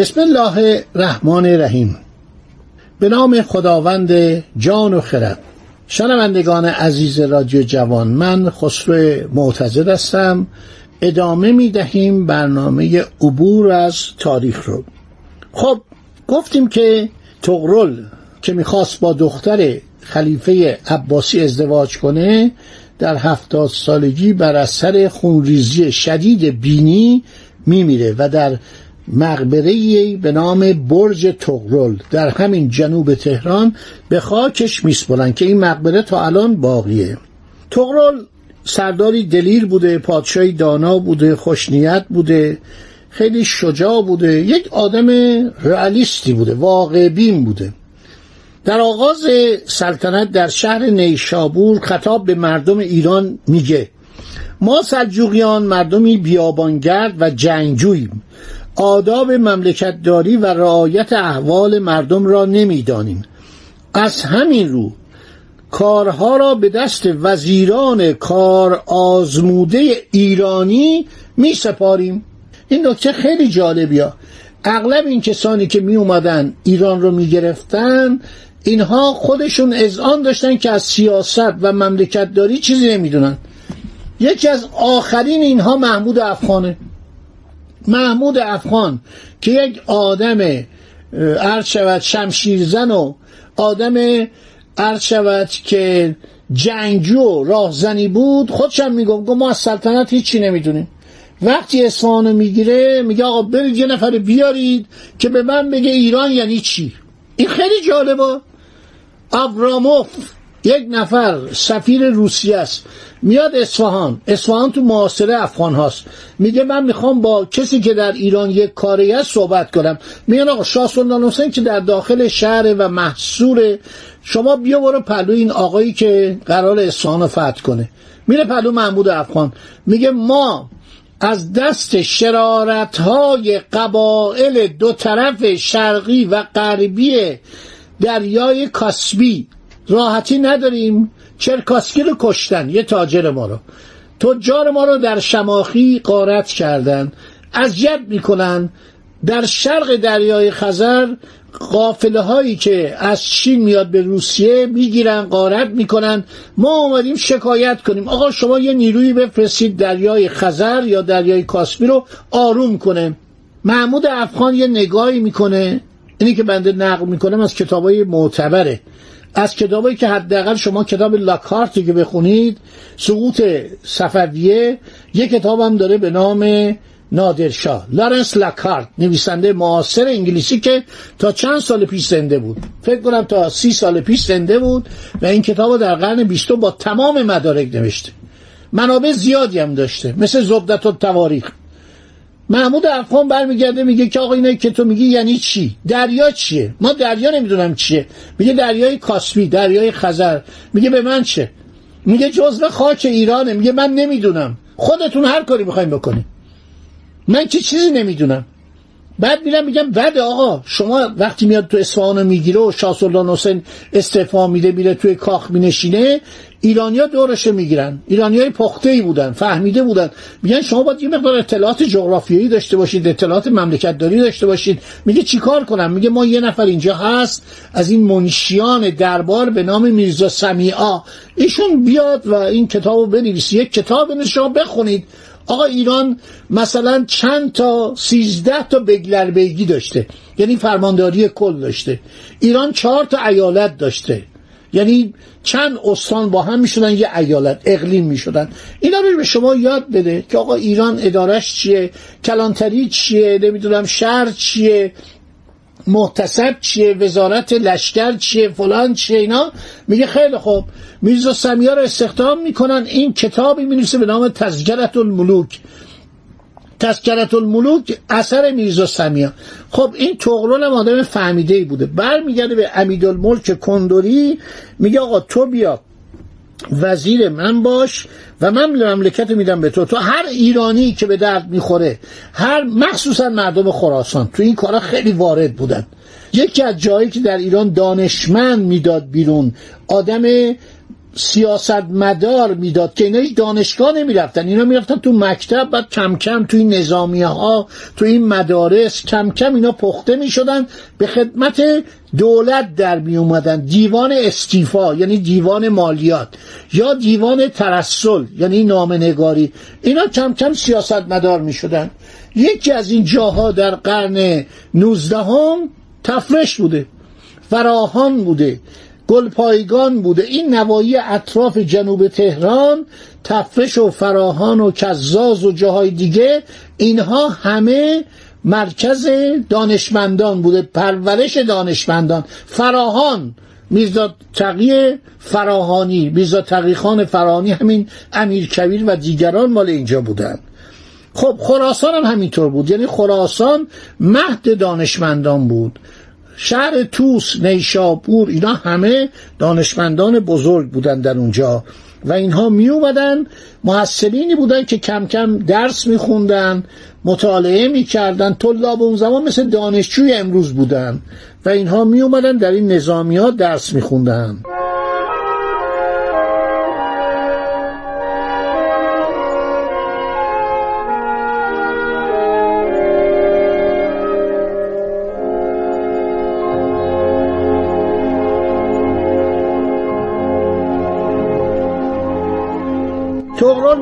بسم الله الرحمن الرحیم. به نام خداوند جان و خرد. شنوندگان عزیز رادیو جوان من خسرو معتزد هستم. ادامه می دهیم برنامه عبور از تاریخ رو. خب گفتیم که تغرل که می‌خواست با دختر خلیفه عباسی ازدواج کنه در هفتاد سالگی بر اثر خونریزی شدید بینی میمیره و در مقبره به نام برج تغرل در همین جنوب تهران به خاکش میسپرن که این مقبره تا الان باقیه. تغرل سرداری دلیر بوده پادشاهی دانا بوده خوشنیت بوده خیلی شجاع بوده یک آدم رئالیستی بوده واقع بین بوده. در آغاز سلطنت در شهر نیشابور خطاب به مردم ایران میگه ما سلجوقیان مردمی بیابانگرد و جنگجوییم. آداب مملکتداری و رعایت احوال مردم را نمی‌دانیم. از همین رو کارها را به دست وزیران کار آزموده ایرانی می سپاریم این نکته خیلی جالبیه. اغلب این کسانی که می اومدن ایران رو می گرفتن اینها خودشون اذعان داشتن که از سیاست و مملکتداری چیزی نمی‌دونن. یکی از آخرین اینها محمود افغانه. محمود افغان که یک آدم عرض شود شمشیرزن و آدم عرض شود که جنگجو راهزنی بود خودشم میگم ما از سلطنت هیچی نمی‌دونیم. وقتی اصفهانو می‌گیره میگه آقا برید یه نفر بیارید که به من بگه ایران یعنی چی؟ این خیلی جالبه. ابراموف یک نفر سفیر روسیه است. میاد اصفهان. اصفهان تو معاصره افغان هاست. میگه من می‌خوام با کسی که در ایران یک کاری است صحبت کنم. میگن آقا شاه سلطان حسین که در داخل شهر و محصور شما بیا برو پلو این آقایی که قرار اصفهان فتح کنه. میره پلو محمود افغان. میگه ما از دست شرارت های قبائل دو طرف شرقی و غربی دریای کاسبی راحتی نداریم. چرکاسکی رو کشتن یه تاجر ما رو. تجار ما رو در شماخی قارت کردن. اذیت می‌کنن. در شرق دریای خزر قافله هایی که از چین میاد به روسیه می‌گیرن قارت می‌کنن. ما اومدیم شکایت کنیم. آقا شما یه نیروی بفرستید دریای خزر یا دریای کاسپی رو آروم کنه. محمود افغان یه نگاهی می‌کنه. اینی که بنده نقل می‌کنم از کتابای معتبره. از کتابایی که حداقل شما کتاب لاکارتی که بخونید سقوط صفویه یه کتاب هم داره به نام نادرشاه لارنس لاکارت نویسنده معاصر انگلیسی که تا چند سال پیش زنده بود. فکر کنم تا سی سال پیش زنده بود و این کتاب در قرن بیستم با تمام مدارک نوشته. منابع زیادی هم داشته مثل زبدت و تواریخ محمود افغان برمیگرده میگه که آقا اینایی که تو میگی یعنی چی؟ دریا چیه؟ ما دریا نمی‌دونم چیه. میگه دریای کاسپی دریای خزر. میگه به من چه؟ میگه جزو خاک ایرانه. میگه من نمی‌دونم. خودتون هر کاری بخوایم بکنیم من که چیزی نمی‌دونم. بعد میرم میگم بد آقا. شما وقتی میاد تو اصفهان می‌گیره و شاه سلطان حسین استعفا میده میره توی کاخ مینشینه ایرانیا دورش می‌گیرن. ایرانیای پخته ای بودن فهمیده بودن. میگن شما باید یه مقدار اطلاعات جغرافیایی داشته باشید اطلاعات مملکت داری داشته باشید. میگه چیکار کنم؟ میگه ما یه نفر اینجا هست از این منشیان دربار به نام میرزا سمیعا. ایشون بیاد و این کتابو بنویسید یک کتاب شما بخونید. آقا ایران مثلا چند تا سیزده تا بگلر بیگی داشته. یعنی فرمانداری کل داشته. ایران چهار تا ایالت داشته. یعنی چند استان با هم می‌شدن یه ایالت اقلیم می‌شدن. اینا رو به شما یاد بده که آقا ایران ادارش چیه کلانتری چیه نمی‌دونم شهر چیه محتسب چیه وزارت لشکر چیه فلان چیه اینا. میگه خیلی خوب. میرزا سمیا رو استخدام می‌کنن این کتابی می‌نویسه به نام تذکرت الملوک. تذکرت الملوک اثر میرزا سمیا خب این تغرل هم آدم فهمیده ای بوده. برمیگرده به امیدالملک کندوری میگه آقا تو بیا وزیر من باش و من مملکت میدم به تو. تو هر ایرانی که به درد می‌خوره هر مخصوصا مردم خراسان تو این کارا خیلی وارد بودن. یکی از جایی که در ایران دانشمند می‌داد بیرون آدم سیاست مدار می‌داد که اینا هیچ دانشگاه نمی‌رفتن. اینا می‌رفتن تو مکتب بعد کم کم تو این نظامیه ها تو این مدارس کم کم اینا پخته می‌شدن. به خدمت دولت در می اومدن دیوان استیفا یعنی دیوان مالیات یا دیوان ترسل یعنی نامنگاری. اینا کم کم سیاست مدار می شدن یکی از این جاها در قرن نوزدهم تفرش بوده. فراهان بوده. گلپایگان بوده. این نوایی اطراف جنوب تهران تفرش و فراهان و کزاز و جاهای دیگه اینها همه مرکز دانشمندان بوده. پرورش دانشمندان. فراهان. میرزا تقی فراهانی. میرزا تقی خان فراهانی همین امیر کبیر و دیگران مال اینجا بودن. خب خراسان هم همینطور بود. یعنی خراسان مهد دانشمندان بود. شهر توس نیشابور اینا همه دانشمندان بزرگ بودن در اونجا و اینها می اومدن محصلینی بودن که کم کم درس میخوندن مطالعه می‌کردن طلاب اون زمان مثل دانشجوی امروز بودن و اینها می اومدن در این نظامی ها درس میخوندن تغرل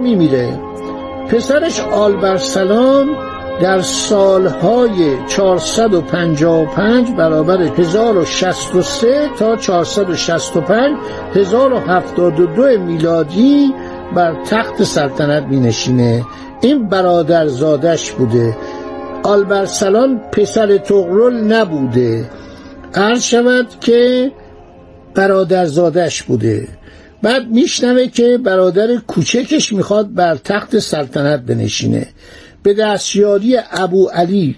میمیره پسرش آلبرسلان در سالهای 455 برابر 1063 تا 465 1072 میلادی بر تخت سلطنت می نشینه این برادر زادش بوده آلبرسلان پسر تغرل نبوده. عرض شود که برادر زادش بوده. بعد میشنوه که برادر کوچکش می‌خواد بر تخت سلطنت بنشینه. به دستیاری ابو علی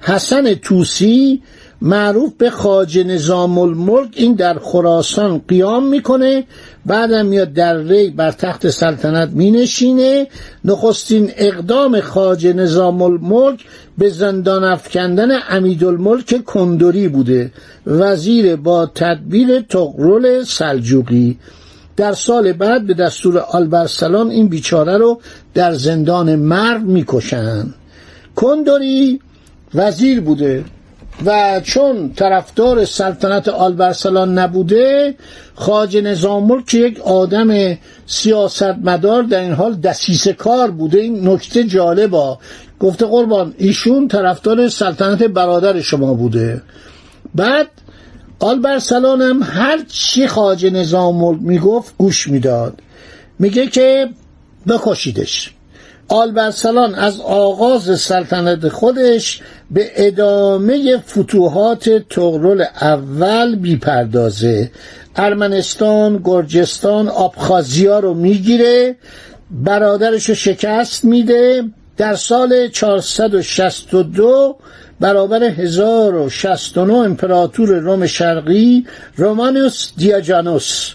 حسن توسی معروف به خاج نظام الملک این در خراسان قیام می‌کنه. بعدم میاد در ری بر تخت سلطنت مینشینه. نخستین اقدام خاج نظام الملک به زندان افکندن امیدالملک کندوری بوده. وزیر با تدبیر تقرل سلجوقی. در سال بعد به دستور آلبرسلان این بیچاره رو در زندان مرو می‌کشن کندوری وزیر بوده و چون طرفدار سلطنت آلبرسلان نبوده خاج نظام که یک آدم سیاستمدار در این حال دسیسه کار بوده. این نکته جالبا گفته قربان ایشون طرفدار سلطنت برادر شما بوده. بعد آلبرسلان هم هر چی خاج نظام می‌گفت گوش می‌داد. میگه که بکشیدش. آلبرسلان از آغاز سلطنت خودش به ادامه فتوحات تغرل اول بیپردازه ارمنستان، گرجستان، آبخازیا رو می‌گیره برادرش رو شکست میده. در سال 462 برابر 1069 امپراتور روم شرقی رومانوس دیاجانوس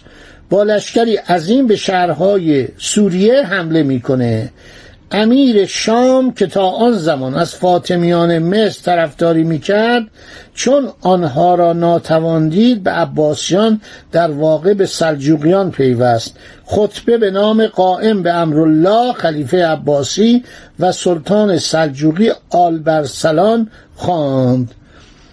با لشکری عظیم به شهرهای سوریه حمله می‌کنه. امیر شام که تا آن زمان از فاطمیان مصر طرفداری می‌کرد چون آنها را ناتوان دید به عباسیان در واقع به سلجوقیان پیوست. خطبه به نام قائم به امرالله خلیفه عباسی و سلطان سلجوقی آلبرسلان خواند.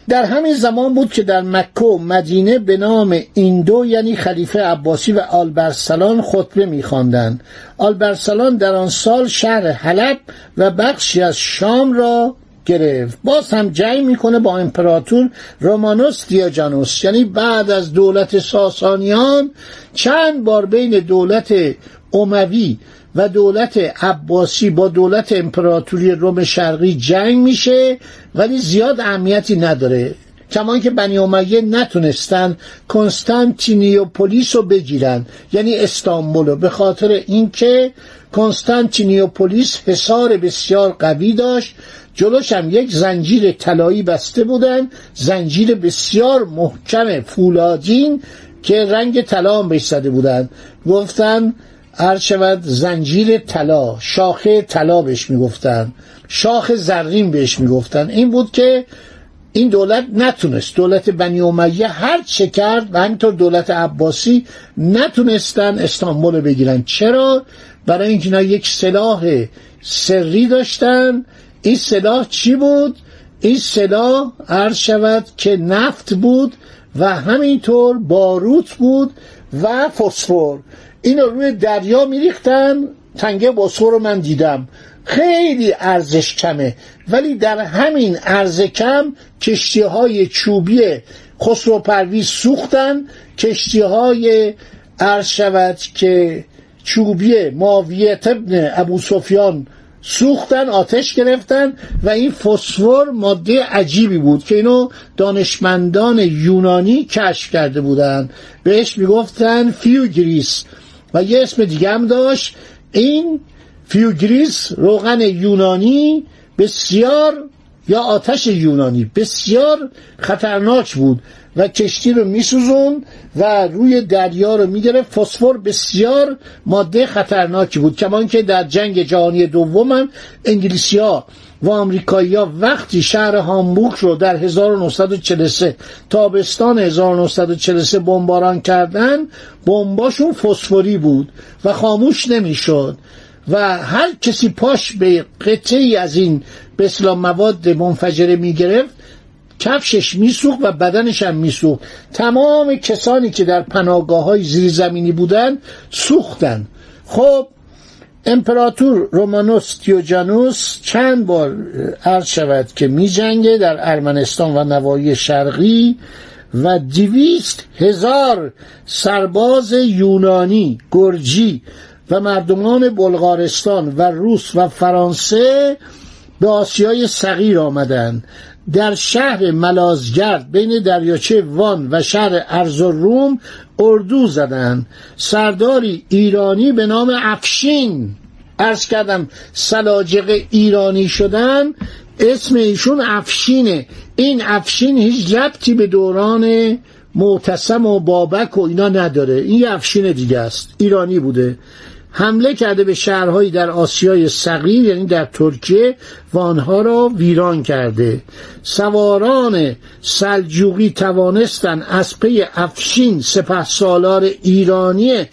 در همین زمان بود که در مکه و مدینه به نام این دو یعنی خلیفه عباسی و آلبرسلان خطبه میخواندند. آلبرسلان در آن سال شهر حلب و بخشی از شام را گرفت. باز هم جنگ می‌کنه با امپراتور رومانوس دیاجانوس. یعنی بعد از دولت ساسانیان چند بار بین دولت اموی و دولت عباسی با دولت امپراتوری روم شرقی جنگ میشه ولی زیاد اهمیتی نداره. کما که بنی امیه نتونستن کنستانتینیوپولیس رو بگیرن یعنی استانبول رو به خاطر اینکه کنستانتینیوپولیس حصار بسیار قوی داشت. جلوش هم یک زنجیر طلایی بسته بودن زنجیر بسیار محکم فولادین که رنگ طلا هم بهش زده بودن. گفتن هر شود زنجیر طلا شاخه طلا بهش می‌گفتن شاخ زرین بهش می‌گفتن. این بود که این دولت نتونست دولت بنی امیه هر چه کرد و همینطور دولت عباسی نتونستن استانبول بگیرن. چرا؟ برای اینکه اینا یک سلاح سری داشتن. این سلاح چی بود؟ این سلاح عرض شود که نفت بود و همینطور باروت بود و فسفر. اینو روی دریا میریختن تنگه بسفور رو من دیدم. خیلی ارزش کمه. ولی در همین ارز کم کشتی های چوبی خسرو پرویز سوختن. کشتی های عرض شود که چوبی ماویت ابن ابو سفیان سوختن آتش گرفتن و این فسفر ماده عجیبی بود که اینو دانشمندان یونانی کشف کرده بودن. بهش می‌گفتن فیوگریس. و یه اسم دیگه هم داشت. این فیوگریس روغن یونانی بسیار یا آتش یونانی بسیار خطرناک بود و کشتی رو میسوزون و روی دریا رو می‌گرفت. فسفر بسیار ماده خطرناکی بود کمان که در جنگ جهانی دوم هم انگلیسی ها و آمریکایی ها وقتی شهر هامبورگ رو در 1943 تابستان 1943 بمباران کردن بمباشون فسفری بود و خاموش نمی‌شد و هر کسی پاش به قطعی از این به مواد منفجره می‌گرفت کفشش میسوخت و بدنش هم میسوخت. تمام کسانی که در پناهگاه های زیرزمینی بودن سوختن. خب امپراتور رومانوس تیوجانوس چند بار عرض شود که می جنگه در ارمنستان و نوایی شرقی و دویست هزار سرباز یونانی گرجی و مردمان بلغارستان و روس و فرانسه به آسیای صغیر آمدند. در شهر ملازگرد بین دریاچه وان و شهر ارزالروم اردو زدند. سرداری ایرانی به نام افشین ارز کردم سلاجق ایرانی شدن اسم ایشون افشینه. این افشین هیچ ربطی به دوران معتصم و بابک و اینا نداره. این یه افشین دیگه است. ایرانی بوده. حمله کرده به شهرهایی در آسیای صغیر یعنی در ترکیه و آنها را ویران کرده. سواران سلجوقی توانستند از پی افشین سپه سالار ایرانی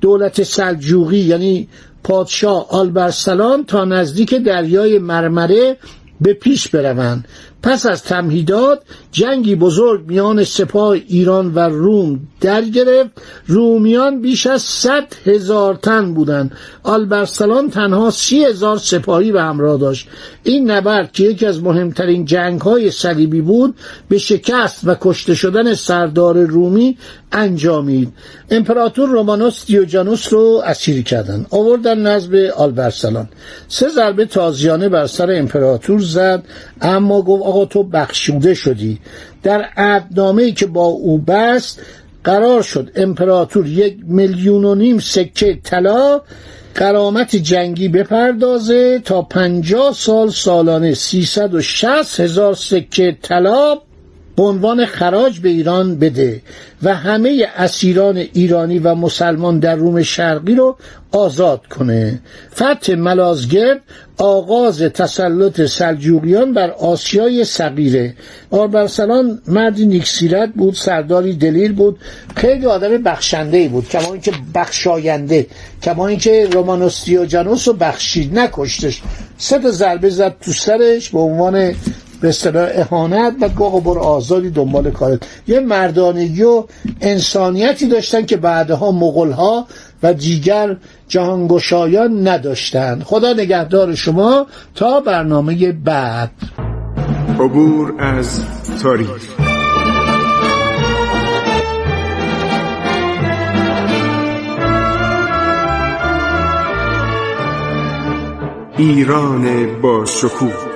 دولت سلجوقی یعنی پادشاه آلبرسلان تا نزدیک دریای مرمره به پیش بروند. پس از تمهیدات جنگی بزرگ میان سپاه ایران و روم در گرفت رومیان بیش از صد هزار تن بودند. آلبرسلان تنها سی هزار سپاهی به همراه داشت. این نبرد که یکی از مهمترین جنگ های صلیبی بود به شکست و کشته شدن سردار رومی انجامید. امپراتور رومانوس دیوجانوس رو اسیر کردند. آوردن نزد آلبرسلان. سه ضربه تازیانه بر سر امپراتور زد اما گفت آقا تو بخشوده شدی. در عهدنامه که با او بست قرار شد امپراتور یک میلیون و نیم سکه طلا قرامت جنگی بپردازه تا پنجاه سال سالانه سیصد و شست هزار سکه طلا به عنوان خراج به ایران بده و همه اسیران ایرانی و مسلمان در روم شرقی رو آزاد کنه. فتح ملازگرد آغاز تسلط سلجوقیان بر آسیای صغیره. آربرسلان مردی نیکسیرت بود سرداری دلیر بود خیلی آدم بخشنده بود کما اینکه بخشاینده کما اینکه رومانوس جانوس رو بخشید نکشتش. سه تا ضربه زد تو سرش به عنوان به اصطلاح اهانت و گاه بر آزادی دنبال کارت. یه مردانگی و انسانیتی داشتن که بعدها مغلها و دیگر جهانگشایان نداشتند خدا نگهدار شما تا برنامه بعد. عبور از تاریخ. ایران با شکوه.